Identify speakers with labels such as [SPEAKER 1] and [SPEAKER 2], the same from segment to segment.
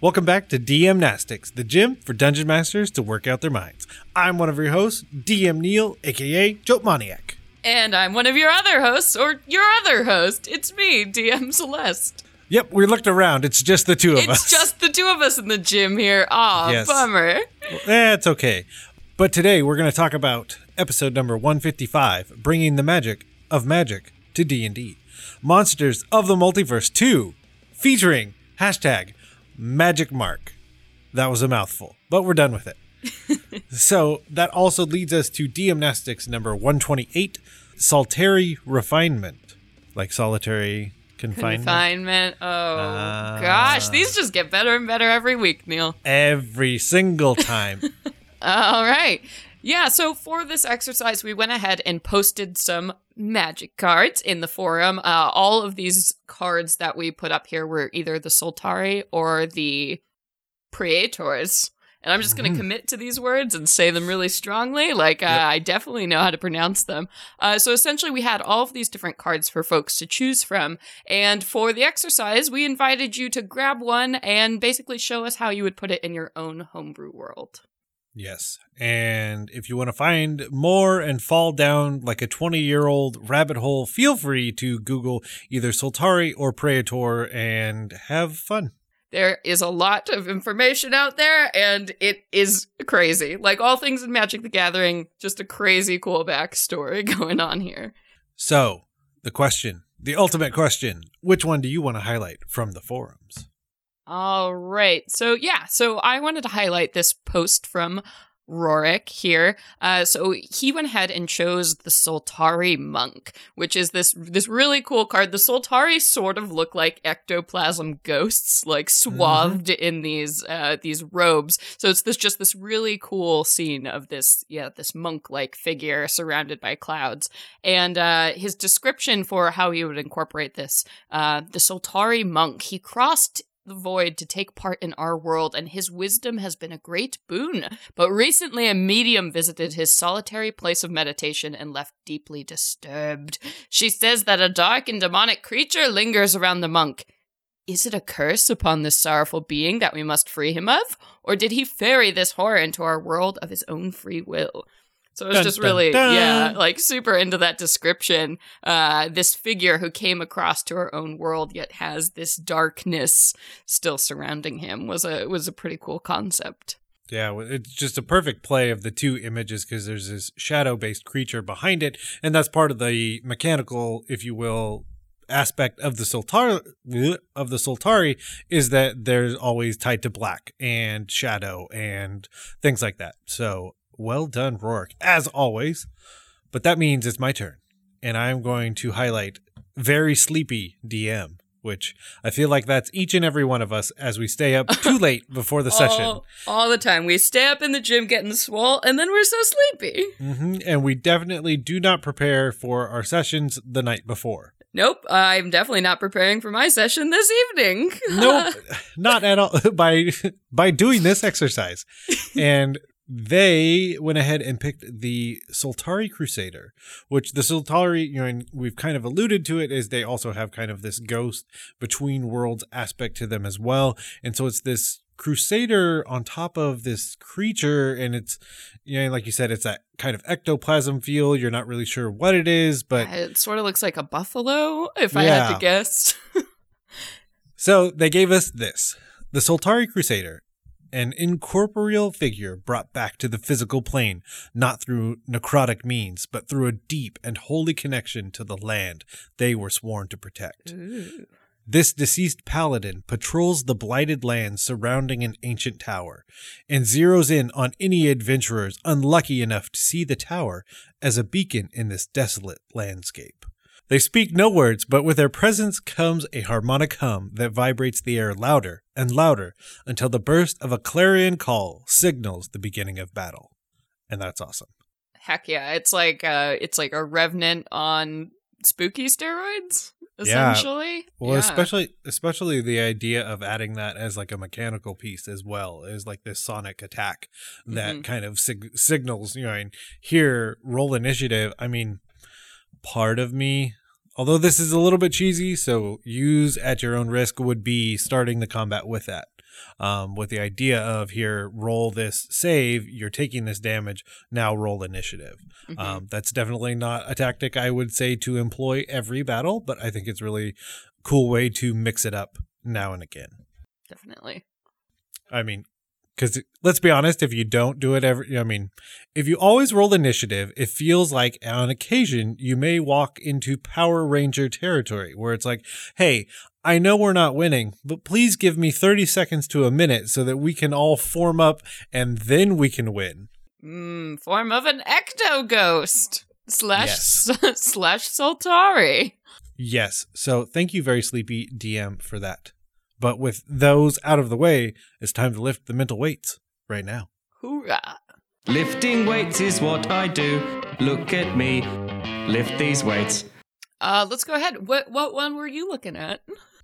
[SPEAKER 1] Welcome back to DM Nastics, the gym for dungeon masters to work out their minds. I'm one of your hosts, DM Neil, aka Joe Maniac.
[SPEAKER 2] And I'm one of your other hosts, or your other host. It's me, DM Celeste.
[SPEAKER 1] Yep, we looked around. It's just the two of
[SPEAKER 2] It's
[SPEAKER 1] us.
[SPEAKER 2] It's just the two of us in the gym here. Aw,
[SPEAKER 1] Yes.
[SPEAKER 2] bummer.
[SPEAKER 1] Eh, it's okay. But today we're going to talk about episode number 155, bringing the magic of magic to D&D. Monsters of the Multiverse 2, featuring hashtag magic mark. That was a mouthful, but we're done with it. so that also leads us to DM Nastics number 128, Solitary Refinement. Like solitary confinement.
[SPEAKER 2] Confinement. Oh,
[SPEAKER 1] Ah.
[SPEAKER 2] gosh. These just get better and better every week, Neil.
[SPEAKER 1] Every single time.
[SPEAKER 2] All right. Yeah, so for this exercise, we went ahead and posted some magic cards in the forum. Uh, all of these cards that we put up here were either the Soltari or the Praetors. And I'm just going to commit to these words and say them really strongly. Like, uh, I definitely know how to pronounce them. Uh, so essentially, we had all of these different cards for folks to choose from. And for the exercise, we invited you to grab one and basically show us how you would put it in your own homebrew world.
[SPEAKER 1] Yes. And if you want to find more and fall down like a 20 year old rabbit hole, feel free to Google either Soltari or Praetor and have fun.
[SPEAKER 2] There is a lot of information out there, and it is crazy. Like all things in Magic the Gathering, just a crazy cool backstory going on here.
[SPEAKER 1] So, the question, the ultimate question which one do you want to highlight from the forums?
[SPEAKER 2] All right. So, yeah, so I wanted to highlight this post from Rorik here. Uh, so he went ahead and chose the Soltari Monk, which is this this really cool card. The Soltari sort of look like ectoplasm ghosts, like swathed in these uh, these robes. So it's this just this really cool scene of this yeah this monk like figure surrounded by clouds. And uh, his description for how he would incorporate this, uh, the Soltari Monk, he crossed the void to take part in our world, and his wisdom has been a great boon. But recently, a medium visited his solitary place of meditation and left deeply disturbed. She says that a dark and demonic creature lingers around the monk. Is it a curse upon this sorrowful being that we must free him of? Or did he ferry this horror into our world of his own free will? So it was
[SPEAKER 1] Dun,
[SPEAKER 2] just really,
[SPEAKER 1] dun.
[SPEAKER 2] yeah, like super into that description. Uh, this figure who came across to our own world yet has this darkness still surrounding him was a was a pretty cool concept.
[SPEAKER 1] Yeah, it's just a perfect play of the two images because there's this shadow based creature behind it, and that's part of the mechanical, if you will, aspect of the Soltari of the Soltari is that there's always tied to black and shadow and things like that. So well done, Rourke, as always. But that means it's my turn, and I'm going to highlight very sleepy DM. Which I feel like that's each and every one of us as we stay up too late before the session.
[SPEAKER 2] All, all the time. We stay up in the gym getting swole, and then we're so sleepy.
[SPEAKER 1] hmm And we definitely do not prepare for our sessions the night before.
[SPEAKER 2] Nope, I'm definitely not preparing for my session this evening.
[SPEAKER 1] Nope, not at all. By by doing this exercise, and they went ahead and picked the Soltari Crusader, which the Soltari, you know, and we've kind of alluded to it, is they also have kind of this ghost between worlds aspect to them as well, and so it's this crusader on top of this creature and it's you know like you said it's that kind of ectoplasm feel. You're not really sure what it is but
[SPEAKER 2] it sort of looks like a buffalo, if I had to guess.
[SPEAKER 1] So they gave us this the Soltari Crusader, an incorporeal figure brought back to the physical plane, not through necrotic means, but through a deep and holy connection to the land they were sworn to protect. This deceased paladin patrols the blighted lands surrounding an ancient tower and zeroes in on any adventurers unlucky enough to see the tower as a beacon in this desolate landscape. They speak no words, but with their presence comes a harmonic hum that vibrates the air louder and louder until the burst of a clarion call signals the beginning of battle. And that's awesome.
[SPEAKER 2] Heck yeah, it's like uh it's like a revenant on spooky steroids, essentially. Yeah.
[SPEAKER 1] Well,
[SPEAKER 2] Yeah.
[SPEAKER 1] especially especially the idea of adding that as like a mechanical piece as well is like this sonic attack that
[SPEAKER 2] Mhm.
[SPEAKER 1] kind of sig- signals, you know, and here roll initiative. I mean, part of me, although this is a little bit cheesy, so use at your own risk would be starting the combat with that. um, with the idea of here, roll this save, you're taking this damage, now roll initiative.
[SPEAKER 2] Mhm.
[SPEAKER 1] Um, that's definitely not a tactic I would say to employ every battle, but I think it's really cool way to mix it up now and again.
[SPEAKER 2] Definitely.
[SPEAKER 1] I mean, because let's be honest, if you don't do it every, I mean, if you always roll initiative, it feels like on occasion you may walk into Power Ranger territory where it's like, hey, I know we're not winning, but please give me 30 seconds to a minute so that we can all form up and then we can win.
[SPEAKER 2] Mm, form of an ecto ghost slash
[SPEAKER 1] Yes.
[SPEAKER 2] slash Soltari.
[SPEAKER 1] Yes. So thank you, very sleepy DM, for that. But with those out of the way, it's time to lift the mental weights right now.
[SPEAKER 2] Hoorah!
[SPEAKER 3] Lifting weights is what I do. Look at me. Lift these weights.
[SPEAKER 2] Uh, let's go ahead. What what one were you looking at?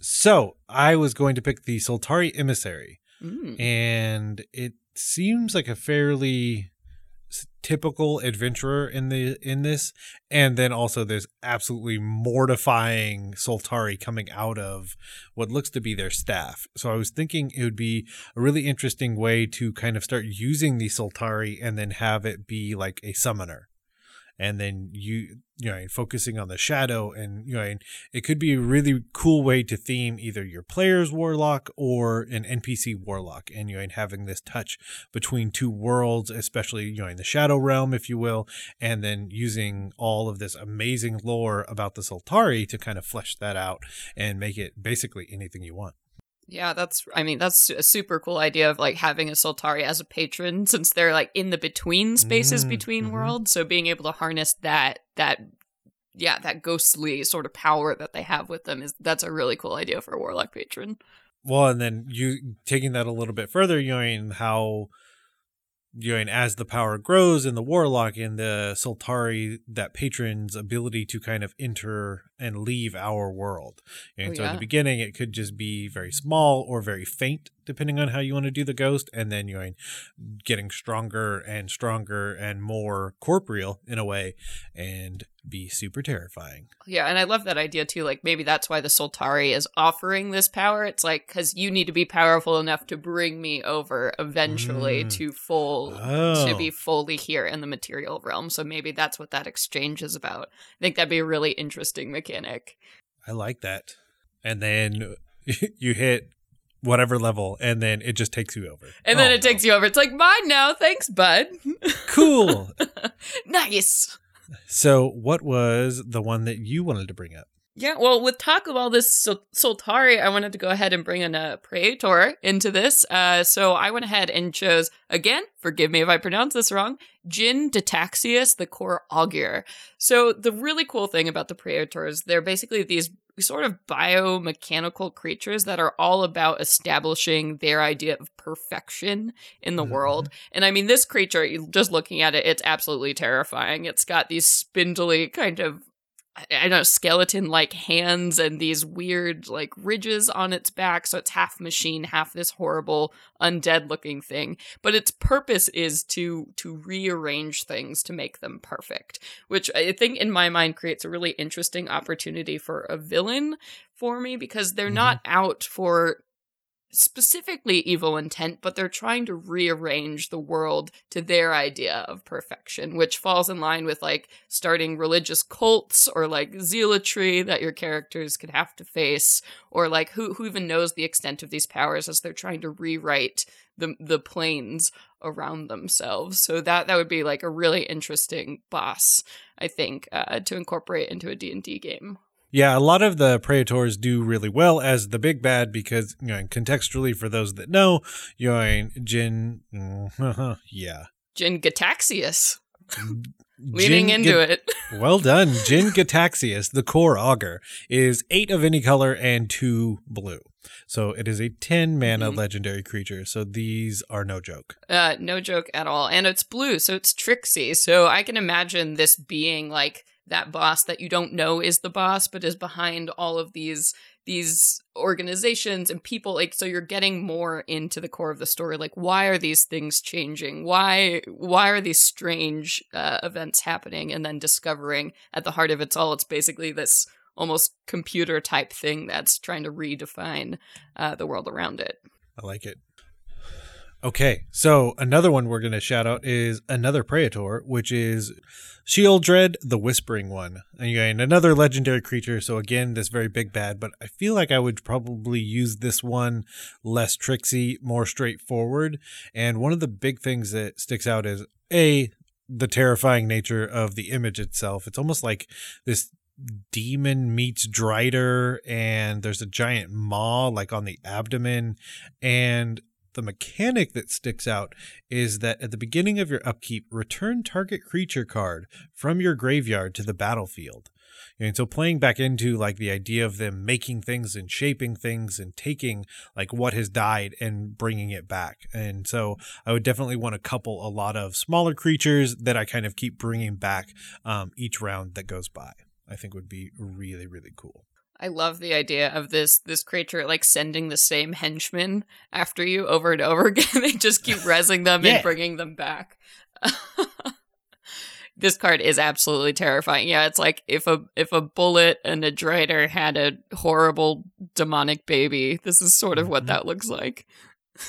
[SPEAKER 1] So I was going to pick the Soltari Emissary.
[SPEAKER 2] Mm.
[SPEAKER 1] and it seems like a fairly s- typical adventurer in the in this. And then also there's absolutely mortifying Soltari coming out of what looks to be their staff. So i was thinking it would be a really interesting way to kind of start using the Soltari and then have it be like a summoner and then you you know focusing on the shadow and you know and it could be a really cool way to theme either your player's warlock or an npc warlock and you know and having this touch between two worlds especially you know in the shadow realm if you will and then using all of this amazing lore about the Soltari to kind of flesh that out and make it basically anything you want
[SPEAKER 2] Yeah, that's. I mean, that's a super cool idea of like having a Soltari as a patron, since they're like in the between spaces
[SPEAKER 1] Mm,
[SPEAKER 2] between
[SPEAKER 1] mhm.
[SPEAKER 2] worlds. So being able to harness that that yeah that ghostly sort of power that they have with them is that's a really cool idea for a warlock patron.
[SPEAKER 1] Well, and then you taking that a little bit further, you know, in how you know, and as the power grows in the warlock and the Soltari, that patron's ability to kind of enter and leave our world. And
[SPEAKER 2] Oh,
[SPEAKER 1] so in the beginning, it could just be very small or very faint, depending on how you want to do the ghost. And then you're getting stronger and stronger and more corporeal in a way and be super terrifying.
[SPEAKER 2] Yeah, and I love that idea too. Like maybe that's why the Soltari is offering this power. It's like because you need to be powerful enough to bring me over eventually
[SPEAKER 1] Mm.
[SPEAKER 2] to full to
[SPEAKER 1] Oh.
[SPEAKER 2] be fully here in the material realm. So maybe that's what that exchange is about. I think that'd be a really interesting mechanic.
[SPEAKER 1] I like that. And then you hit whatever level, and then it just takes you over.
[SPEAKER 2] And then
[SPEAKER 1] Oh,
[SPEAKER 2] it takes you over. It's like mine now. Thanks, bud.
[SPEAKER 1] cool.
[SPEAKER 2] nice.
[SPEAKER 1] So, what was the one that you wanted to bring up?
[SPEAKER 2] Yeah, well, with talk of all this Sol- Soltari, I wanted to go ahead and bring in a Praetor into this. Uh, so I went ahead and chose, again, forgive me if I pronounce this wrong, Jin Detaxius, the core augur. So the really cool thing about the Praetors, they're basically these sort of biomechanical creatures that are all about establishing their idea of perfection in the
[SPEAKER 1] Mhm.
[SPEAKER 2] world. And I mean, this creature, just looking at it, it's absolutely terrifying. It's got these spindly kind of I don't know, skeleton like hands and these weird like ridges on its back. So it's half machine, half this horrible undead looking thing. But its purpose is to to rearrange things to make them perfect, which I think in my mind creates a really interesting opportunity for a villain for me because they're
[SPEAKER 1] Mhm.
[SPEAKER 2] not out for specifically evil intent, but they're trying to rearrange the world to their idea of perfection, which falls in line with like starting religious cults or like zealotry that your characters could have to face, or like who who even knows the extent of these powers as they're trying to rewrite the the planes around themselves. So that that would be like a really interesting boss, I think, uh, to incorporate into a D and D game.
[SPEAKER 1] Yeah, a lot of the Praetors do really well as the big bad because, you know, contextually for those that know, you know, Jin, yeah.
[SPEAKER 2] Jin Gitaxias leaning
[SPEAKER 1] Jin
[SPEAKER 2] into
[SPEAKER 1] Ga-
[SPEAKER 2] it.
[SPEAKER 1] Well done. Jin Gitaxias, the core augur, is eight of any color and two blue. So it is a 10 mana
[SPEAKER 2] Mhm.
[SPEAKER 1] legendary creature. So these are no joke.
[SPEAKER 2] Uh, no joke at all. And it's blue, so it's tricksy. So I can imagine this being like that boss that you don't know is the boss, but is behind all of these these organizations and people like so you're getting more into the core of the story. Like why are these things changing? Why why are these strange uh, events happening and then discovering at the heart of it's all it's basically this almost computer type thing that's trying to redefine uh, the world around it.
[SPEAKER 1] I like it. Okay, so another one we're going to shout out is another Praetor, which is Sheoldred, the Whispering One. And again, another legendary creature. So again, this very big bad, but I feel like I would probably use this one less tricksy, more straightforward. And one of the big things that sticks out is A, the terrifying nature of the image itself. It's almost like this demon meets Drider, and there's a giant maw like on the abdomen. And the mechanic that sticks out is that at the beginning of your upkeep, return target creature card from your graveyard to the battlefield. And so playing back into like the idea of them making things and shaping things and taking like what has died and bringing it back. And so I would definitely want to couple a lot of smaller creatures that I kind of keep bringing back um, each round that goes by. I think would be really, really cool.
[SPEAKER 2] I love the idea of this this creature like sending the same henchmen after you over and over again. they just keep resing them
[SPEAKER 1] Yeah.
[SPEAKER 2] and bringing them back. this card is absolutely terrifying. Yeah, it's like if a if a bulette and a drider had a horrible demonic baby. This is sort of what
[SPEAKER 1] Mhm.
[SPEAKER 2] that looks like.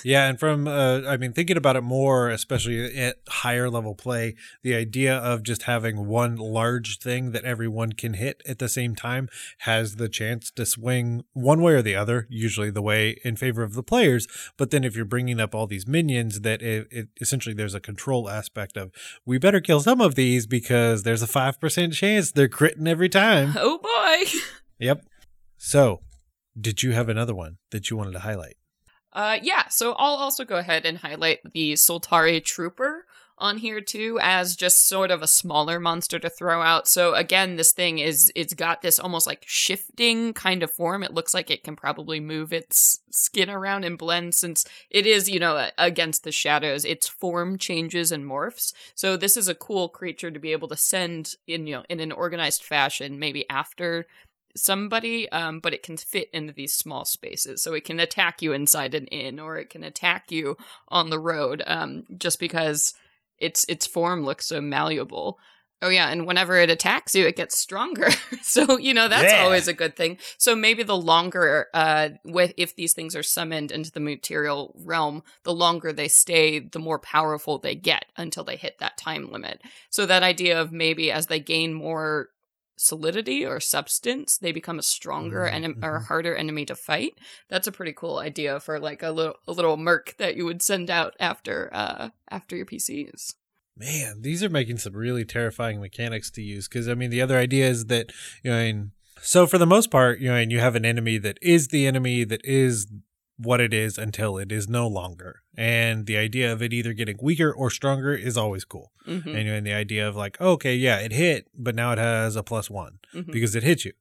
[SPEAKER 1] Yeah, and from uh, I mean, thinking about it more, especially at higher level play, the idea of just having one large thing that everyone can hit at the same time has the chance to swing one way or the other. Usually, the way in favor of the players. But then, if you're bringing up all these minions, that it, it essentially there's a control aspect of we better kill some of these because there's a five percent chance they're critting every time.
[SPEAKER 2] Oh boy.
[SPEAKER 1] yep. So, did you have another one that you wanted to highlight?
[SPEAKER 2] Uh, yeah, so I'll also go ahead and highlight the Soltari Trooper on here too as just sort of a smaller monster to throw out. So again, this thing is it's got this almost like shifting kind of form. It looks like it can probably move its skin around and blend since it is, you know, against the shadows. Its form changes and morphs. So this is a cool creature to be able to send in, you know, in an organized fashion maybe after somebody, um, but it can fit into these small spaces. So it can attack you inside an inn, or it can attack you on the road, um, just because its its form looks so malleable. Oh yeah, and whenever it attacks you, it gets stronger. so you know that's
[SPEAKER 1] Yeah.
[SPEAKER 2] always a good thing. So maybe the longer, uh, with if these things are summoned into the material realm, the longer they stay, the more powerful they get until they hit that time limit. So that idea of maybe as they gain more solidity or substance, they become a stronger
[SPEAKER 1] Mhm,
[SPEAKER 2] enem- or
[SPEAKER 1] mhm.
[SPEAKER 2] harder enemy to fight. That's a pretty cool idea for like a little a little merc that you would send out after uh after your PCs.
[SPEAKER 1] Man, these are making some really terrifying mechanics to use. Because I mean, the other idea is that you know, I mean, so for the most part, you know, and you have an enemy that is the enemy that is what it is until it is no longer. And the idea of it either getting weaker or stronger is always cool.
[SPEAKER 2] Mhm,
[SPEAKER 1] And, and the idea of like, okay, yeah, it hit, but now it has a plus one
[SPEAKER 2] mhm.
[SPEAKER 1] because it hit you.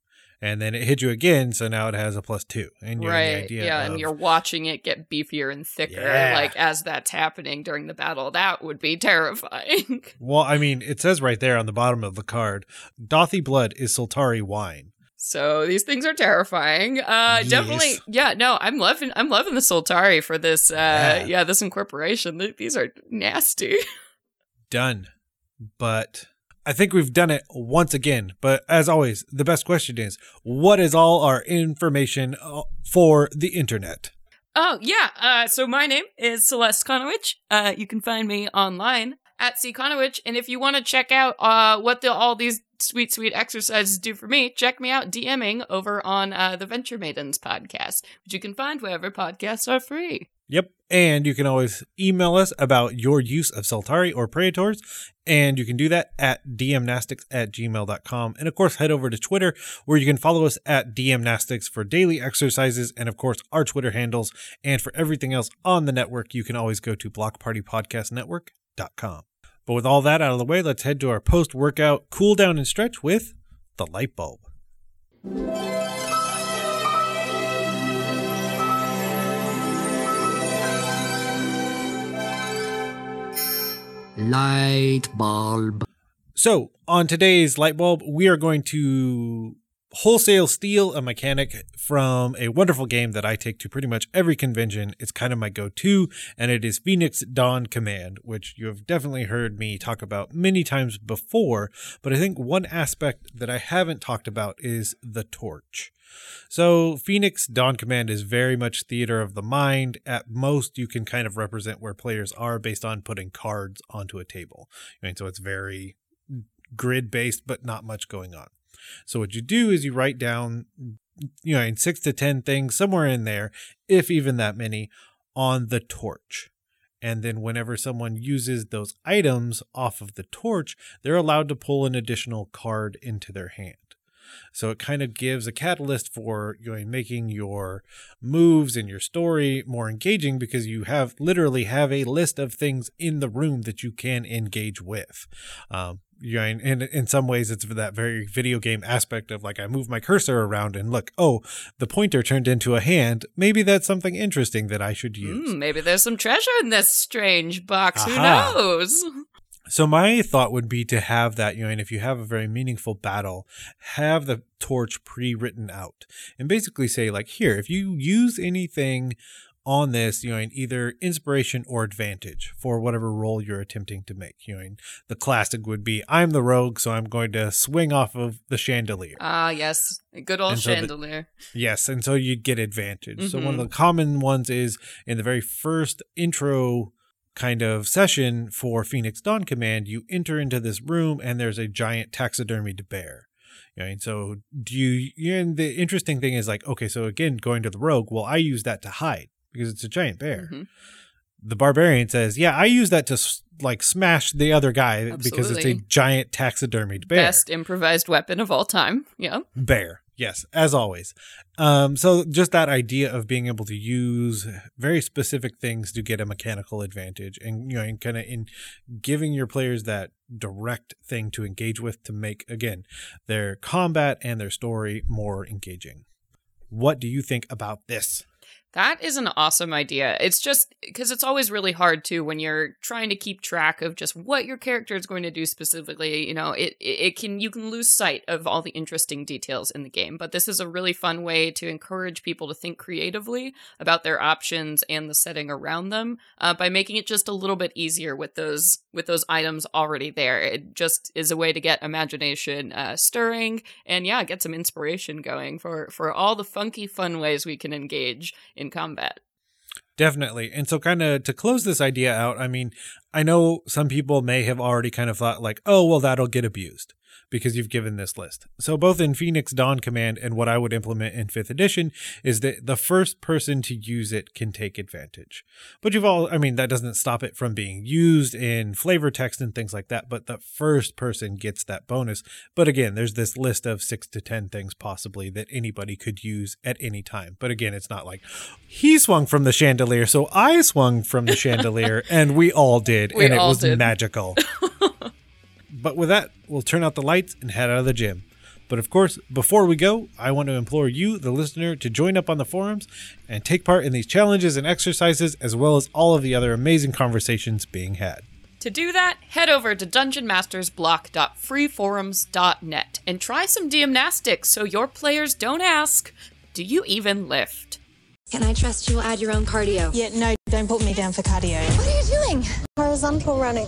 [SPEAKER 1] And then it hit you again, so now it has a plus two. And you know, the
[SPEAKER 2] right
[SPEAKER 1] idea
[SPEAKER 2] yeah
[SPEAKER 1] of,
[SPEAKER 2] and you're watching it get beefier and thicker
[SPEAKER 1] Yeah.
[SPEAKER 2] like as that's happening during the battle that would be terrifying
[SPEAKER 1] Well, I mean, it says right there on the bottom of the card, Dauthi blood is Soltari wine.
[SPEAKER 2] So these things are terrifying uh definitely yeah no i'm loving i'm loving the soltari for this uh
[SPEAKER 1] Yeah.
[SPEAKER 2] yeah, this incorporation these are nasty
[SPEAKER 1] done. But I think we've done it once again. But as always, the best question is what is all our information uh, for the internet?
[SPEAKER 2] Oh, yeah. Uh, so my name is Celeste Konowich. Uh, you can find me online at C. Konowich. And if you want to check out uh, what the, all these sweet, sweet exercises do for me, check me out DMing over on uh, the Venture Maidens podcast, which you can find wherever podcasts are free.
[SPEAKER 1] Yep. And you can always email us about your use of Soltari or Praetors. And you can do that at dmnastics at gmail.com. And of course, head over to Twitter where you can follow us at dmnastics for daily exercises and of course our Twitter handles. And for everything else on the network, you can always go to blockpartypodcastnetwork.com. But with all that out of the way, let's head to our post workout cool down and stretch with the light bulb.
[SPEAKER 4] Light bulb.
[SPEAKER 1] So, on today's light bulb, we are going to wholesale steal a mechanic from a wonderful game that I take to pretty much every convention. It's kind of my go to, and it is Phoenix Dawn Command, which you have definitely heard me talk about many times before. But I think one aspect that I haven't talked about is the torch. So, Phoenix Dawn Command is very much theater of the mind. At most, you can kind of represent where players are based on putting cards onto a table. I mean, so it's very grid based, but not much going on. So what you do is you write down, you know, six to 10 things, somewhere in there, if even that many, on the torch. And then whenever someone uses those items off of the torch, they're allowed to pull an additional card into their hand. So it kind of gives a catalyst for you know, making your moves and your story more engaging because you have literally have a list of things in the room that you can engage with. Um, you know, in, in some ways it's that very video game aspect of like I move my cursor around and look, oh, the pointer turned into a hand. Maybe that's something interesting that I should use.
[SPEAKER 2] Mm, maybe there's some treasure in this strange box. Aha. Who knows?
[SPEAKER 1] So my thought would be to have that, you know, and if you have a very meaningful battle, have the torch pre-written out and basically say like, here, if you use anything on this, you know, in either inspiration or advantage for whatever role you're attempting to make. You know, the classic would be I'm the rogue, so I'm going to swing off of the chandelier.
[SPEAKER 2] Ah, yes, good old chandelier.
[SPEAKER 1] The, yes, and so you'd get advantage. Mm-hmm. So one of mm-hmm. the common ones is in the very first intro kind of session for Phoenix Dawn Command, you enter into this room and there's a giant taxidermied bear. You know, and so do you and the interesting thing is like, okay, so again, going to the rogue, well, I use that to hide because it's a giant bear. Mm-hmm. The barbarian says, "Yeah, I use that to like smash the other guy Absolutely. because it's a giant taxidermied bear.
[SPEAKER 2] Best improvised weapon of all time. Yeah,
[SPEAKER 1] bear. Yes, as always. Um, so just that idea of being able to use very specific things to get a mechanical advantage, and you know, and kind of in giving your players that direct thing to engage with to make again their combat and their story more engaging. What do you think about this?
[SPEAKER 2] That is an awesome idea. It's just because it's always really hard too when you're trying to keep track of just what your character is going to do specifically. You know, it it can you can lose sight of all the interesting details in the game. But this is a really fun way to encourage people to think creatively about their options and the setting around them uh, by making it just a little bit easier with those with those items already there. It just is a way to get imagination uh, stirring and yeah, get some inspiration going for for all the funky fun ways we can engage in combat.
[SPEAKER 1] Definitely. And so, kind of to close this idea out, I mean, I know some people may have already kind of thought, like, oh, well, that'll get abused because you've given this list. So both in Phoenix Dawn Command and what I would implement in 5th edition is that the first person to use it can take advantage. But you've all I mean that doesn't stop it from being used in flavor text and things like that, but the first person gets that bonus. But again, there's this list of 6 to 10 things possibly that anybody could use at any time. But again, it's not like he swung from the chandelier, so I swung from the chandelier and we all did we and it was did. magical. But with that, we'll turn out the lights and head out of the gym. But of course, before we go, I want to implore you, the listener, to join up on the forums and take part in these challenges and exercises, as well as all of the other amazing conversations being had.
[SPEAKER 2] To do that, head over to dungeonmastersblock.freeforums.net and try some gymnastics so your players don't ask, Do you even lift?
[SPEAKER 4] Can I trust you'll add your own cardio?
[SPEAKER 5] Yeah, no, don't put me down for cardio.
[SPEAKER 4] What are you doing?
[SPEAKER 5] Horizontal running.